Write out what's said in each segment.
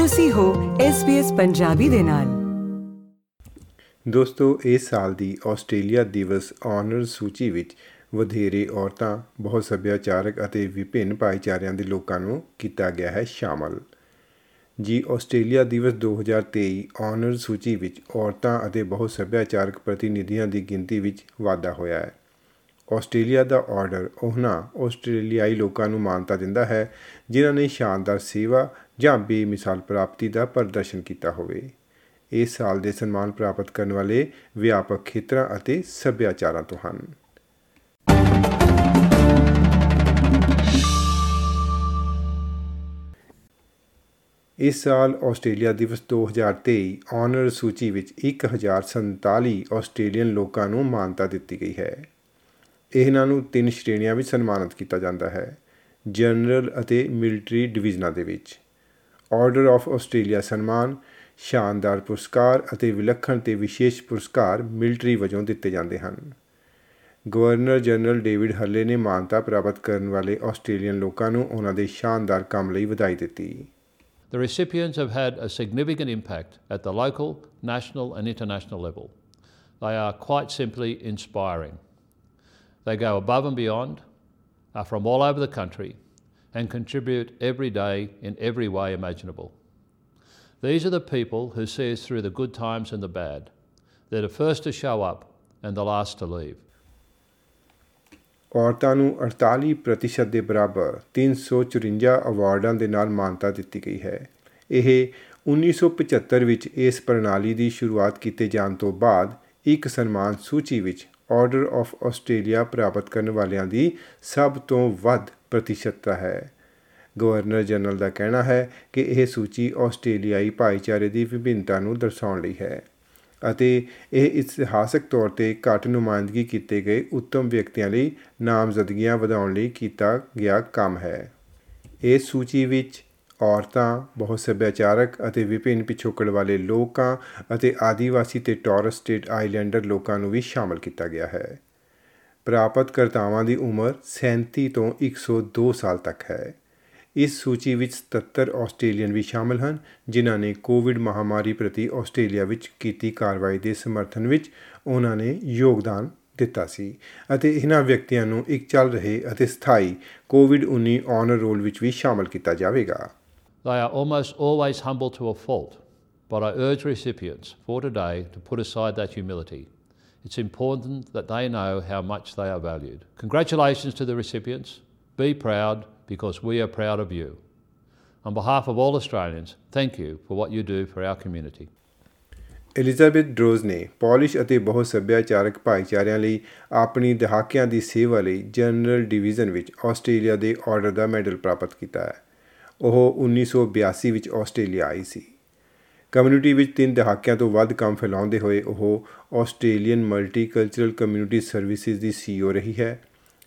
ਤੁਸੀਂ ਹੋ SBS ਪੰਜਾਬੀ ਦੇ ਨਾਲ। ਦੋਸਤੋ ਇਸ ਸਾਲ ਦੀ ਆਸਟ੍ਰੇਲੀਆ ਦਿਵਸ ਆਨਰ ਸੂਚੀ ਵਿੱਚ ਵਧੇਰੇ ਔਰਤਾਂ, ਬਹੁਤ ਸੱਭਿਆਚਾਰਕ ਅਤੇ ਵਿਭਿੰਨ ਭਾਈਚਾਰਿਆਂ ਦੇ ਲੋਕਾਂ ਨੂੰ ਕੀਤਾ ਗਿਆ ਹੈ ਸ਼ਾਮਲ। ਜੀ, ਆਸਟ੍ਰੇਲੀਆ ਦਿਵਸ 2023 ਆਨਰ ਸੂਚੀ ਵਿੱਚ ਔਰਤਾਂ ਅਤੇ ਬਹੁਤ ਸੱਭਿਆਚਾਰਕ ਪ੍ਰਤੀਨਿਧੀਆਂ ਦੀ ਗਿਣਤੀ ਵਿੱਚ ਵਾਧਾ ਹੋਇਆ ਹੈ। ਆਸਟ੍ਰੇਲੀਆ ਦਾ ਆਰਡਰ ਉਹਨਾਂ ਆਸਟ੍ਰੇਲੀਆਈ ਲੋਕਾਂ ਨੂੰ ਮਾਨਤਾ ਦਿੰਦਾ ਹੈ, ਜਿਨ੍ਹਾਂ ਨੇ ਸ਼ਾਨਦਾਰ ਸੇਵਾ ਜਾਂ ਬੇਮਿਸਾਲ ਪ੍ਰਾਪਤੀ ਦਾ ਪ੍ਰਦਰਸ਼ਨ ਕੀਤਾ ਹੋਵੇ। ਇਸ ਸਾਲ ਦੇ ਸਨਮਾਨ ਪ੍ਰਾਪਤ ਕਰਨ ਵਾਲੇ ਵਿਆਪਕ ਖੇਤਰਾਂ ਅਤੇ ਸੱਭਿਆਚਾਰਾਂ ਤੋਂ ਹਨ। ਇਸ ਸਾਲ ਆਸਟ੍ਰੇਲੀਆ ਦਿਵਸ 2023 ਆਨਰ ਸੂਚੀ ਵਿੱਚ 1047 ਆਸਟ੍ਰੇਲੀਅਨ ਲੋਕਾਂ ਨੂੰ ਮਾਨਤਾ ਦਿੱਤੀ ਗਈ ਹੈ। ਇਹਨਾਂ ਨੂੰ ਤਿੰਨ ਸ਼੍ਰੇਣੀਆਂ ਵਿੱਚ ਸਨਮਾਨਿਤ ਕੀਤਾ ਜਾਂਦਾ ਹੈ। ਜਨਰਲ ਅਤੇ ਮਿਲਟਰੀ ਡਿਵੀਜ਼ਨਾਂ ਦੇ ਵਿੱਚ। ਆਰਡਰ ਆਫ ਆਸਟ੍ਰੇਲੀਆ ਸਨਮਾਨ ਸ਼ਾਨਦਾਰ ਪੁਰਸਕਾਰ ਅਤੇ ਵਿਲੱਖਣ ਤੇ ਵਿਸ਼ੇਸ਼ ਪੁਰਸਕਾਰ ਮਿਲਟਰੀ ਵਜੋਂ ਦਿੱਤੇ ਜਾਂਦੇ ਹਨ ਗਵਰਨਰ ਜਨਰਲ ਡੇਵਿਡ ਹਰਲੇ ਨੇ ਮਾਨਤਾ ਪ੍ਰਾਪਤ ਕਰਨ ਵਾਲੇ ਆਸਟ੍ਰੇਲੀਅਨ ਲੋਕਾਂ ਨੂੰ ਉਹਨਾਂ ਦੇ ਸ਼ਾਨਦਾਰ ਕੰਮ ਲਈ ਵਧਾਈ ਦਿੱਤੀ The recipients have had a significant impact at the local, national, and international level. They are quite simply inspiring. They go above and beyond, are from all over the country, and contribute every day in every way imaginable. These are the people who see us through the good times and the bad. They're the first to show up and the last to leave. ਔਰਤਾਂ ਨੂੰ 48% ਦੇ ਬਰਾਬਰ 354 ਅਵਾਰਡਾਂ ਦੇ ਨਾਲ ਮਾਨਤਾ ਦਿੱਤੀ ਗਈ ਹੈ ਇਹ 1975 ਵਿੱਚ ਇਸ ਪ੍ਰਣਾਲੀ ਦੀ ਸ਼ੁਰੂਆਤ ਕੀਤੇ ਜਾਣ ਤੋਂ ਬਾਅਦ ਇੱਕ ਸਨਮਾਨ ਸੂਚੀ ਵਿੱਚ ਆਰਡਰ ਆਫ ਆਸਟ੍ਰੇਲੀਆ ਪ੍ਰਾਪਤ ਕਰਨ ਵਾਲਿਆਂ ਦੀ ਸਭ ਤੋਂ ਵੱਧ ਪ੍ਰਤੀਸ਼ਤਤਾ ਹੈ। ਗਵਰਨਰ ਜਨਰਲ ਦਾ ਕਹਿਣਾ ਹੈ ਕਿ ਇਹ ਸੂਚੀ ਆਸਟ੍ਰੇਲੀਆਈ ਭਾਈਚਾਰੇ ਦੀ ਵਿਭਿੰਨਤਾ ਨੂੰ ਦਰਸਾਉਣ ਲਈ ਹੈ ਅਤੇ ਇਹ ਇਤਿਹਾਸਕ ਤੌਰ ਤੇ ਘੱਟ ਨੁਮਾਇੰਦਗੀ ਕੀਤੇ ਗਏ ਉੱਤਮ ਵਿਅਕਤੀਆਂ ਲਈ ਨਾਮਜ਼ਦਗੀਆਂ ਵਧਾਉਣ ਲਈ ਕੀਤਾ ਗਿਆ ਕੰਮ ਹੈ। ਇਸ ਸੂਚੀ ਵਿੱਚ ਔਰਤਾਂ, ਬਹੁਤ ਸੱਭਿਆਚਾਰਕ ਅਤੇ ਵਿਭਿੰਨ ਪਿਛੋਕੜ ਵਾਲੇ ਲੋਕਾਂ ਅਤੇ ਆਦੀਵਾਸੀ ਤੇ ਟੌਰਸ ਸਟੇਟ ਆਈਲੈਂਡਰ ਲੋਕਾਂ ਨੂੰ ਵੀ ਸ਼ਾਮਲ ਕੀਤਾ ਗਿਆ ਹੈ। ਪ੍ਰਾਪਤਕਰਤਾਵਾਂ ਦੀ ਉਮਰ 37 ਤੋਂ 102 ਸਾਲ ਤੱਕ ਹੈ ਇਸ ਸੂਚੀ ਵਿੱਚ 77 ਆਸਟ੍ਰੇਲੀਅਨ ਵੀ ਸ਼ਾਮਲ ਹਨ ਜਿਨ੍ਹਾਂ ਨੇ ਕੋਵਿਡ ਮਹਾਮਾਰੀ ਪ੍ਰਤੀ ਆਸਟ੍ਰੇਲੀਆ ਵਿੱਚ ਕੀਤੀ ਕਾਰਵਾਈ ਦੇ ਸਮਰਥਨ ਵਿੱਚ ਉਹਨਾਂ ਨੇ ਯੋਗਦਾਨ ਦਿੱਤਾ ਸੀ ਅਤੇ ਇਹਨਾਂ ਵਿਅਕਤੀਆਂ ਨੂੰ ਇੱਕ ਚੱਲ ਰਹੇ ਅਤੇ ਸਥਾਈ ਕੋਵਿਡ-19 ਆਨਰ ਰੋਲ ਵਿੱਚ ਵੀ ਸ਼ਾਮਲ ਕੀਤਾ ਜਾਵੇਗਾ They are almost always humble to a fault, but I urge recipients for today to put aside that humility. It's important that they know how much they are valued. Congratulations to the recipients. Be proud because we are proud of you. On behalf of all Australians, thank you for what you do for our community. Elizabeth Drozd ਨੇ Polish ਅਤੇ ਬਹੁਤ ਸੱਭਿਆਚਾਰਕ ਭਾਈਚਾਰਿਆਂ ਲਈ ਆਪਣੀ ਦਹਾਕਿਆਂ ਦੀ ਸੇਵਾ ਲਈ ਜਨਰਲ ਡਿਵੀਜ਼ਨ ਵਿੱਚ ਆਸਟ੍ਰੇਲੀਆ ਦੇ ਆਰਡਰ ਦਾ ਮੈਡਲ ਪ੍ਰਾਪਤ ਕੀਤਾ ਹੈ ਉਹ 1982 ਵਿੱਚ ਆਸਟ੍ਰੇਲੀਆ ਆਈ ਸੀ ਕਮਿਊਨਿਟੀ ਵਿੱਚ ਤਿੰਨ ਦਹਾਕਿਆਂ ਤੋਂ ਵੱਧ ਕੰਮ ਫੈਲਾਉਂਦੇ ਹੋਏ ਉਹ ਆਸਟ੍ਰੇਲੀਅਨ ਮਲਟੀਕਲਚਰਲ ਕਮਿਊਨਿਟੀ ਸਰਵਿਸਿਜ਼ ਦੀ ਸੀਈਓ ਰਹੀ ਹੈ।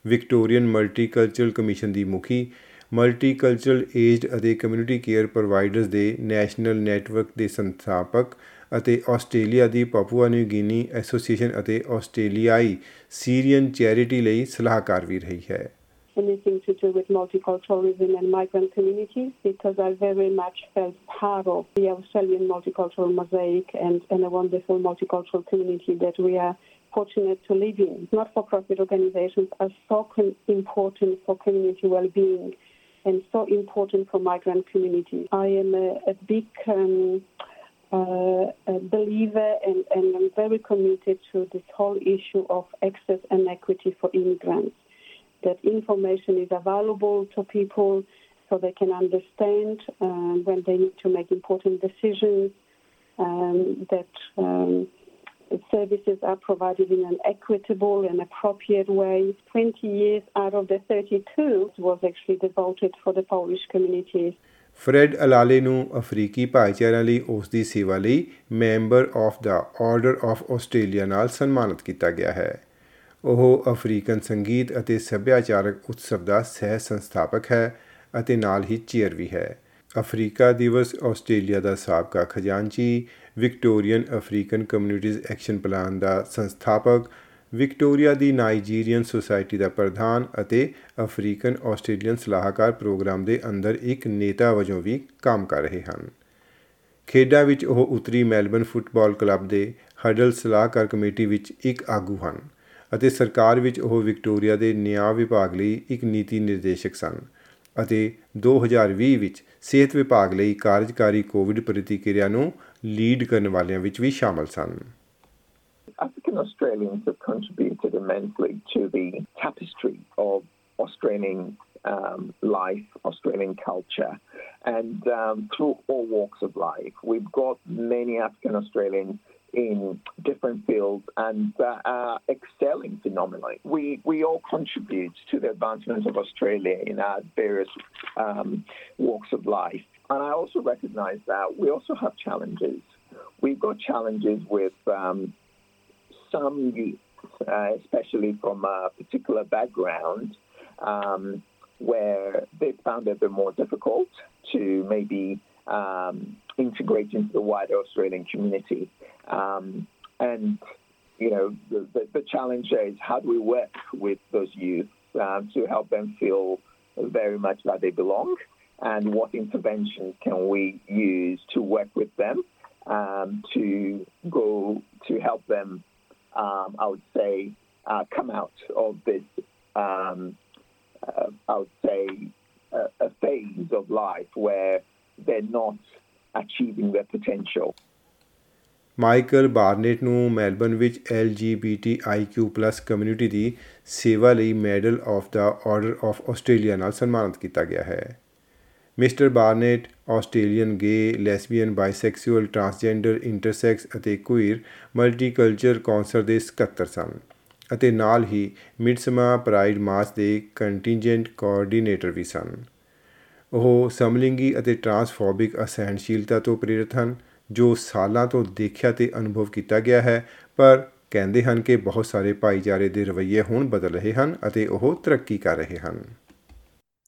ਵਿਕਟੋਰੀਅਨ ਮਲਟੀਕਲਚਰਲ ਕਮਿਸ਼ਨ ਦੀ ਮੁਖੀ, ਮਲਟੀਕਲਚਰਲ ਏਜਡ ਅਤੇ ਕਮਿਊਨਿਟੀ ਕੇਅਰ ਪ੍ਰੋਵਾਈਡਰਸ ਦੇ ਨੈਸ਼ਨਲ ਨੈਟਵਰਕ ਦੇ ਸੰਸਥਾਪਕ ਅਤੇ ਆਸਟ੍ਰੇਲੀਆ ਦੀ ਪਾਪੂਆ ਨਿਊ ਗਿਨੀ ਐਸੋਸੀਏਸ਼ਨ ਅਤੇ ਆਸਟ੍ਰੇਲੀਆਈ ਸੀਰੀਅਨ ਚੈਰਿਟੀ ਲਈ ਸਲਾਹਕਾਰ ਵੀ ਰਹੀ ਹੈ। Anything to do with multiculturalism and migrant communities because I very much felt part of the Australian multicultural mosaic and, and a wonderful multicultural community that we are fortunate to live in. Not for profit organizations are so con- important for community well being and so important for migrant communities. I am a, a big um, uh, a believer and, and I'm very committed to this whole issue of access and equity for immigrants That information is available to people so they can understand um, when they need to make important decisions, um, that um, services are provided in an equitable and appropriate way. 20 years out of the 32 was actually devoted for the Polish communities. Fred Alale ਨੂੰ ਅਫਰੀਕੀ ਭਾਈਚਾਰਿਆਂ ਲਈ ਉਸ ਦੀ ਸੇਵਾ ਲਈ member of the order of Australia ਨਾਲ ਸਨਮਾਨਿਤ ਕੀਤਾ ਗਿਆ ਹੈ ਉਹ ਅਫਰੀਕਨ ਸੰਗੀਤ ਅਤੇ ਸੱਭਿਆਚਾਰਕ ਉਤਸਵ ਦਾ ਸਹਿ ਸੰਸਥਾਪਕ ਹੈ ਅਤੇ ਨਾਲ ਹੀ ਚੇਅਰ ਵੀ ਹੈ। ਅਫਰੀਕਾ ਦਿਵਸ, ਆਸਟ੍ਰੇਲੀਆ ਦਾ ਸਾਬਕਾ ਖਜ਼ਾਨਚੀ, Victorian African Communities Action Plan ਦਾ ਸੰਸਥਾਪਕ, ਵਿਕਟੋਰੀਆ ਦੀ ਨਾਈਜੀਰੀਅਨ ਸੁਸਾਇਟੀ ਦਾ ਪ੍ਰਧਾਨ ਅਤੇ ਅਫਰੀਕਨ ਆਸਟ੍ਰੇਲੀਅਨ ਸਲਾਹਕਾਰ ਪ੍ਰੋਗਰਾਮ ਦੇ ਅੰਦਰ ਇੱਕ ਨੇਤਾ ਵਜੋਂ ਵੀ ਕੰਮ ਕਰ ਰਹੇ ਹਨ। ਖੇਡਾਂ ਵਿੱਚ ਉਹ ਉੱਤਰੀ ਮੈਲਬਨ ਫੁੱਟਬਾਲ ਕਲੱਬ ਦੇ ਹਡਲ ਸਲਾਹਕਾਰ ਕਮੇਟੀ ਵਿੱਚ ਇੱਕ ਆਗੂ ਹਨ। ਅਤੇ ਸਰਕਾਰ ਵਿੱਚ ਉਹ ਵਿਕਟੋਰੀਆ ਦੇ ਨਿਆਂ ਵਿਭਾਗ ਲਈ ਇੱਕ ਨੀਤੀ ਨਿਰਦੇਸ਼ਕ ਸਨ ਅਤੇ 2020 ਵਿੱਚ ਸਿਹਤ ਵਿਭਾਗ ਲਈ ਕਾਰਜਕਾਰੀ ਕੋਵਿਡ ਪ੍ਰਤੀਕਿਰਿਆ ਨੂੰ ਲੀਡ ਕਰਨ ਵਾਲਿਆਂ ਵਿੱਚ ਵੀ ਸ਼ਾਮਲ ਸਨ African Australians have contributed immensely to the tapestry of Australian um, life, Australian culture, and um, through all walks of life. We've got many African Australians in different fields and uh, are excelling phenomenally. We, we all contribute to the advancement of Australia in our various um, walks of life. And I also recognize that we also have challenges. We've got challenges with um, some youth, uh, especially from a particular background, um, where they found it a bit more difficult to maybe um, integrate into the wider Australian community. Um, and, you know, the, the, the, challenge is how do we work with those youth um, to help them feel very much that they belong? And what interventions can we use to work with them um, to go to help them um, I would say, uh, come out of this, um, uh, I would say, a, a phase of life where they're not achieving their potential. Michael Barnett ਨੂੰ Melbourne ਵਿੱਚ LGBTIQ+ community ਦੀ ਸੇਵਾ ਲਈ medal of the order of Australia ਨਾਲ ਸਨਮਾਨਿਤ ਕੀਤਾ ਗਿਆ ਹੈ Mister Barnett Australian Gay Lesbian, Bisexual, Transgender, Intersex ਅਤੇ ਕੁਇਰ, ਮਲਟੀਕਲਚਰ ਕੌਂਸਲ ਦੇ ਸਕੱਤਰ ਸਨ ਅਤੇ ਨਾਲ ਹੀ ਮਿਡਸਮਾ ਪ੍ਰਾਈਡ ਮਾਰਚ ਦੇ ਕੰਟਿੰਜੈਂਟ ਕੋਆਰਡੀਨੇਟਰ ਵੀ ਸਨ ਉਹ ਸਮਲਿੰਗੀ ਅਤੇ ਟਰਾਂਸਫੋਬਿਕ ਅਸਹਿਣਸ਼ੀਲਤਾ ਤੋਂ ਪ੍ਰੇਰਿਤ ਹਨ ਜੋ ਸਾਲਾਂ ਤੋਂ ਦੇਖਿਆ ਤੇ ਅਨੁਭਵ ਕੀਤਾ ਗਿਆ ਹੈ ਪਰ ਕਹਿੰਦੇ ਹਨ ਕਿ ਬਹੁਤ ਸਾਰੇ ਭਾਈਚਾਰੇ ਦੇ ਰਵੱਈਏ ਹੁਣ ਬਦਲ ਰਹੇ ਹਨ ਅਤੇ ਉਹ ਤਰੱਕੀ ਕਰ ਰਹੇ ਹਨ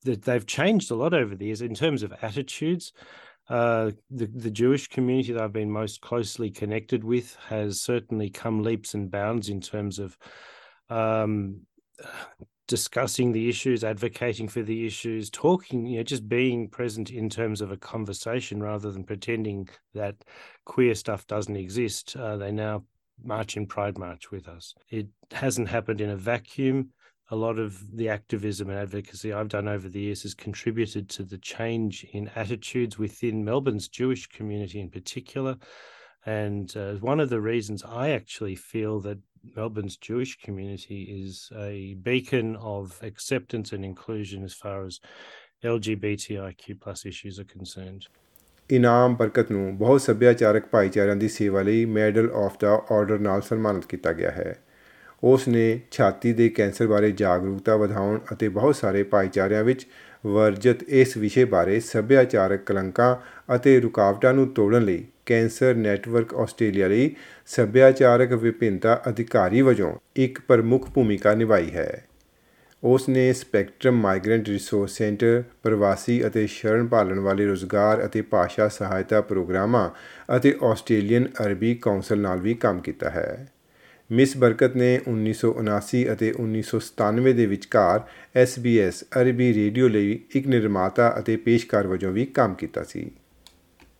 that they've changed a lot over the years in terms of attitudes. Uh, the, the Jewish community that I've been most closely connected with has certainly come leaps and bounds in terms of um, discussing the issues, advocating for the issues, talking, you know, just being present in terms of a conversation rather than pretending that queer stuff doesn't exist. Uh, they now march in Pride March with us. It hasn't happened in a vacuum a lot of the activism and advocacy I've done over the years has contributed to the change in attitudes within Melbourne's Jewish community in particular. And uh, one of the reasons I actually feel that Melbourne's Jewish community is a beacon of acceptance and inclusion as far as LGBTIQ plus issues are concerned. ਇਨਾਮ ਬਰਕਤ ਨੂੰ ਬਹੁਤ ਸੱਭਿਆਚਾਰਕ ਭਾਈਚਾਰਿਆਂ ਦੀ ਸੇਵਾ ਲਈ medal of the order ਨਾਲ ਸਨਮਾਨਿਤ ਕੀਤਾ ਗਿਆ ਹੈ ਉਸ ਨੇ ਛਾਤੀ ਦੇ ਕੈਂਸਰ ਬਾਰੇ ਜਾਗਰੂਕਤਾ ਵਧਾਉਣ ਅਤੇ ਬਹੁਤ ਸਾਰੇ ਭਾਈਚਾਰਿਆਂ ਵਿੱਚ ਵਰਜਿਤ ਇਸ ਵਿਸ਼ੇ ਬਾਰੇ ਸੱਭਿਆਚਾਰਕ ਕਲੰਕਾਂ ਅਤੇ ਰੁਕਾਵਟਾਂ ਨੂੰ ਤੋੜਨ ਲਈ ਕੈਂਸਰ ਨੈਟਵਰਕ ਆਸਟ੍ਰੇਲੀਆ ਲਈ ਸੱਭਿਆਚਾਰਕ ਵਿਭਿੰਨਤਾ ਅਧਿਕਾਰੀ ਵਜੋਂ ਇੱਕ ਪ੍ਰਮੁੱਖ ਭੂਮਿਕਾ ਨਿਭਾਈ ਹੈ। ਉਸ ਨੇ ਸਪੈਕਟਰਮ ਮਾਈਗ੍ਰੈਂਟ ਰਿਸੋਰਸ ਸੈਂਟਰ, ਪ੍ਰਵਾਸੀ ਅਤੇ ਸ਼ਰਨ ਪਾਲਣ ਵਾਲੇ ਰੋਜ਼ਗਾਰ ਅਤੇ ਭਾਸ਼ਾ ਸਹਾਇਤਾ ਪ੍ਰੋਗਰਾਮਾਂ ਅਤੇ ਆਸਟ੍ਰੇਲੀਅਨ ਅਰਬੀ ਕਾਉਂਸਲ ਨਾਲ ਵੀ ਕੰਮ ਕੀਤਾ ਹੈ। ਮਿਸ ਬਰਕਤ ਨੇ 1979 ਅਤੇ 1997 ਦੇ ਵਿਚਕਾਰ SBS ਅਰਬੀ ਰੇਡੀਓ ਲਈ ਇੱਕ ਨਿਰਮਾਤਾ ਅਤੇ ਪੇਸ਼ਕਾਰ ਵਜੋਂ ਵੀ ਕੰਮ ਕੀਤਾ ਸੀ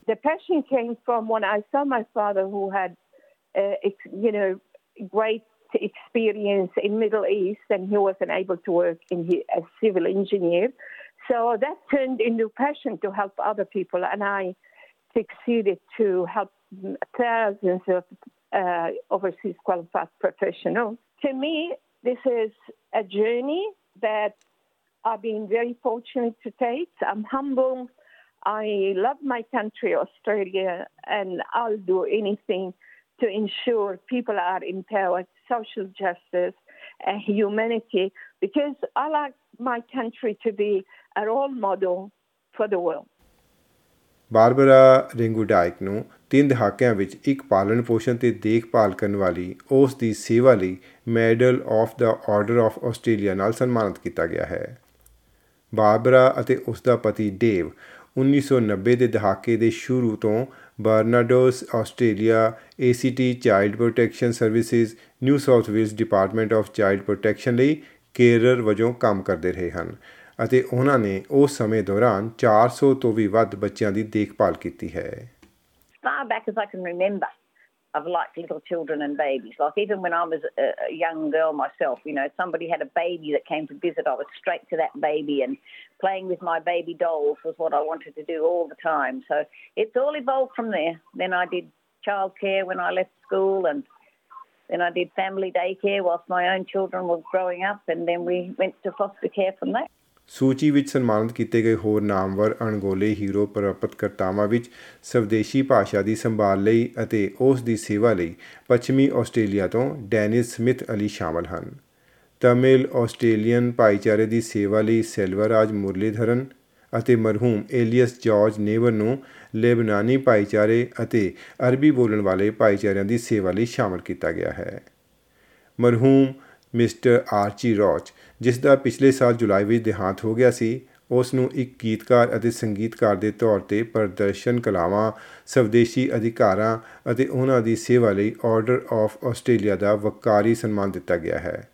The passion came from when I saw my father who had, uh, you know, great experience in Middle East and he wasn't able to work in he, as civil engineer. So that turned into passion to help other people and I succeeded to help thousands of uh, overseas qualified professionals. To me, this is a journey that I've been very fortunate to take. I'm humble. I love my country, Australia, and I'll do anything to ensure people are empowered, social justice, and humanity, because I like my country to be a role model for the world. Barbara Ringudaik ਨੂੰ ਤਿੰਨ ਦਹਾਕਿਆਂ ਵਿੱਚ ਇੱਕ ਪਾਲਣ ਪੋਸ਼ਣ ਤੇ ਦੇਖਭਾਲ ਕਰਨ ਵਾਲੀ ਉਸ ਦੀ ਸੇਵਾ ਲਈ medal of the order of Australia ਨਾਲ ਸਨਮਾਨਿਤ ਕੀਤਾ ਗਿਆ ਹੈ। ਬਾਰਬਰਾ ਅਤੇ ਉਸ ਦਾ ਪਤੀ ਡੇਵ 1990 ਦੇ ਦਹਾਕੇ ਦੇ ਸ਼ੁਰੂ ਤੋਂ Barnardos, Australia ACT child protection services New South Wales department of child protection ਲਈ ਕੇਅਰਰ ਵਜੋਂ ਕੰਮ ਕਰਦੇ ਰਹੇ ਹਨ। ਅਤੇ ਉਹਨਾਂ ਨੇ ਉਸ ਸਮੇਂ ਦੌਰਾਨ 400 ਤੋਂ ਵੀ ਵੱਧ ਬੱਚਿਆਂ ਦੀ ਦੇਖਭਾਲ ਕੀਤੀ ਹੈ far back as I can remember, I've liked little children and babies. Like even when I was a, a young girl myself, you know, somebody had a baby that came to visit, I was straight to that baby and playing with my baby dolls was what I wanted to do all the time. So it's all evolved from there. Then I did childcare when I left school and then I did family daycare whilst my own children were growing up and then we went to foster care from that. ਸੂਚੀ ਵਿੱਚ ਸਨਮਾਨਿਤ ਕੀਤੇ ਗਏ ਹੋਰ ਨਾਮਵਰ ਅਣਗੋਲੇ hero ਪ੍ਰਾਪਤਕਰਤਾਵਾਂ ਵਿੱਚ ਸਵਦੇਸ਼ੀ ਭਾਸ਼ਾ ਦੀ ਸੰਭਾਲ ਲਈ ਅਤੇ ਉਸ ਦੀ ਸੇਵਾ ਲਈ ਪੱਛਮੀ ਆਸਟ੍ਰੇਲੀਆ ਤੋਂ ਡੈਨਿਸ ਸਮਿਥ ਅਲੀ ਸ਼ਾਮਲ ਹਨ। ਤਮਿਲ ਆਸਟ੍ਰੇਲੀਅਨ ਭਾਈਚਾਰੇ ਦੀ ਸੇਵਾ ਲਈ ਸੈਲਵਰਾਜ ਮੁਰਲੀਧਰਨ ਅਤੇ ਮਰਹੂਮ ਏਲੀਅਸ ਜਾਰਜ ਨੇਵਰ ਨੂੰ ਲੈਬਨਾਨੀ ਭਾਈਚਾਰੇ ਅਤੇ ਅਰਬੀ ਬੋਲਣ ਵਾਲੇ ਭਾਈਚਾਰਿਆਂ ਦੀ ਸੇਵਾ ਲਈ ਸ਼ਾਮਲ ਕੀਤਾ ਗਿਆ ਹੈ। ਮਰਹੂਮ ਮਿਸਟਰ ਆਰਚੀ ਰੌਚ ਜਿਸ ਦਾ ਪਿਛਲੇ ਸਾਲ ਜੁਲਾਈ ਵਿੱਚ ਦੇਹਾਂਤ ਹੋ ਗਿਆ ਸੀ, ਉਸ ਨੂੰ ਇੱਕ ਗੀਤਕਾਰ ਅਤੇ ਸੰਗੀਤਕਾਰ ਦੇ ਤੌਰ ਤੇ ਪ੍ਰਦਰਸ਼ਨ ਕਲਾਵਾਂ, ਸਵਦੇਸ਼ੀ ਅਧਿਕਾਰਾਂ ਅਤੇ ਉਹਨਾਂ ਦੀ ਸੇਵਾ ਲਈ ਆਰਡਰ ਆਫ ਆਸਟ੍ਰੇਲੀਆ ਦਾ ਵਕਾਰੀ ਸਨਮਾਨ ਦਿੱਤਾ ਗਿਆ ਹੈ।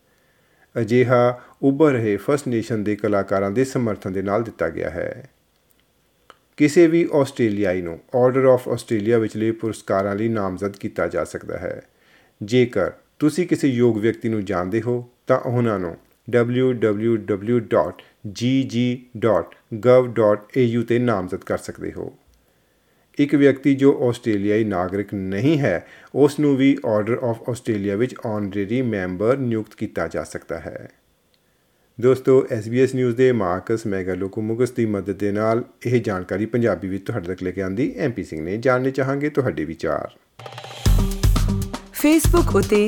ਅਜਿਹਾ ਉੱਭਰ ਰਹੇ ਫਸਟ ਨੇਸ਼ਨ ਦੇ ਕਲਾਕਾਰਾਂ ਦੇ ਸਮਰਥਨ ਦੇ ਨਾਲ ਦਿੱਤਾ ਗਿਆ ਹੈ। ਕਿਸੇ ਵੀ ਆਸਟ੍ਰੇਲੀਆਈ ਨੂੰ ਆਰਡਰ ਆਫ ਆਸਟ੍ਰੇਲੀਆ ਵਿਚਲੇ ਪੁਰਸਕਾਰਾਂ ਲਈ ਨਾਮਜ਼ਦ ਕੀਤਾ ਜਾ ਸਕਦਾ ਹੈ। ਜੇਕਰ ਤੁਸੀਂ ਕਿਸੇ ਯੋਗ ਵਿਅਕਤੀ ਨੂੰ ਜਾਣਦੇ ਹੋ, ਤਾਂ ਉਹਨਾਂ ਨੂੰ www.gg.gov.au ਤੇ ਨਾਮਜ਼ਦ ਕਰ ਸਕਦੇ ਹੋ। ਇੱਕ ਵਿਅਕਤੀ ਜੋ ਆਸਟ੍ਰੇਲੀਆਈ ਨਾਗਰਿਕ ਨਹੀਂ ਹੈ, ਉਸ ਨੂੰ ਵੀ ਆਰਡਰ ਆਫ ਆਸਟ੍ਰੇਲੀਆ ਵਿੱਚ ਆਨਰੇਰੀ ਮੈਂਬਰ ਨਿਯੁਕਤ ਕੀਤਾ ਜਾ ਸਕਦਾ ਹੈ। ਦੋਸਤੋ SBS ਨਿਊਜ਼ ਦੇ ਮਾਰਕਸ ਮੈਗਾਲੋਕੋਮੋਗਸ ਦੀ ਮਦਦ ਦੇ ਨਾਲ ਇਹ ਜਾਣਕਾਰੀ ਪੰਜਾਬੀ ਵਿੱਚ ਤੁਹਾਡੇ ਤੱਕ ਲੈ ਕੇ ਆਂਦੀ ਐਮਪੀ ਸਿੰਘ ਨੇ। ਜਾਣਨੇ ਚਾਹਾਂਗੇ ਤੁਹਾਡੇ ਵਿਚਾਰ। ਫੇਸਬੁੱਕ ਉਤੇ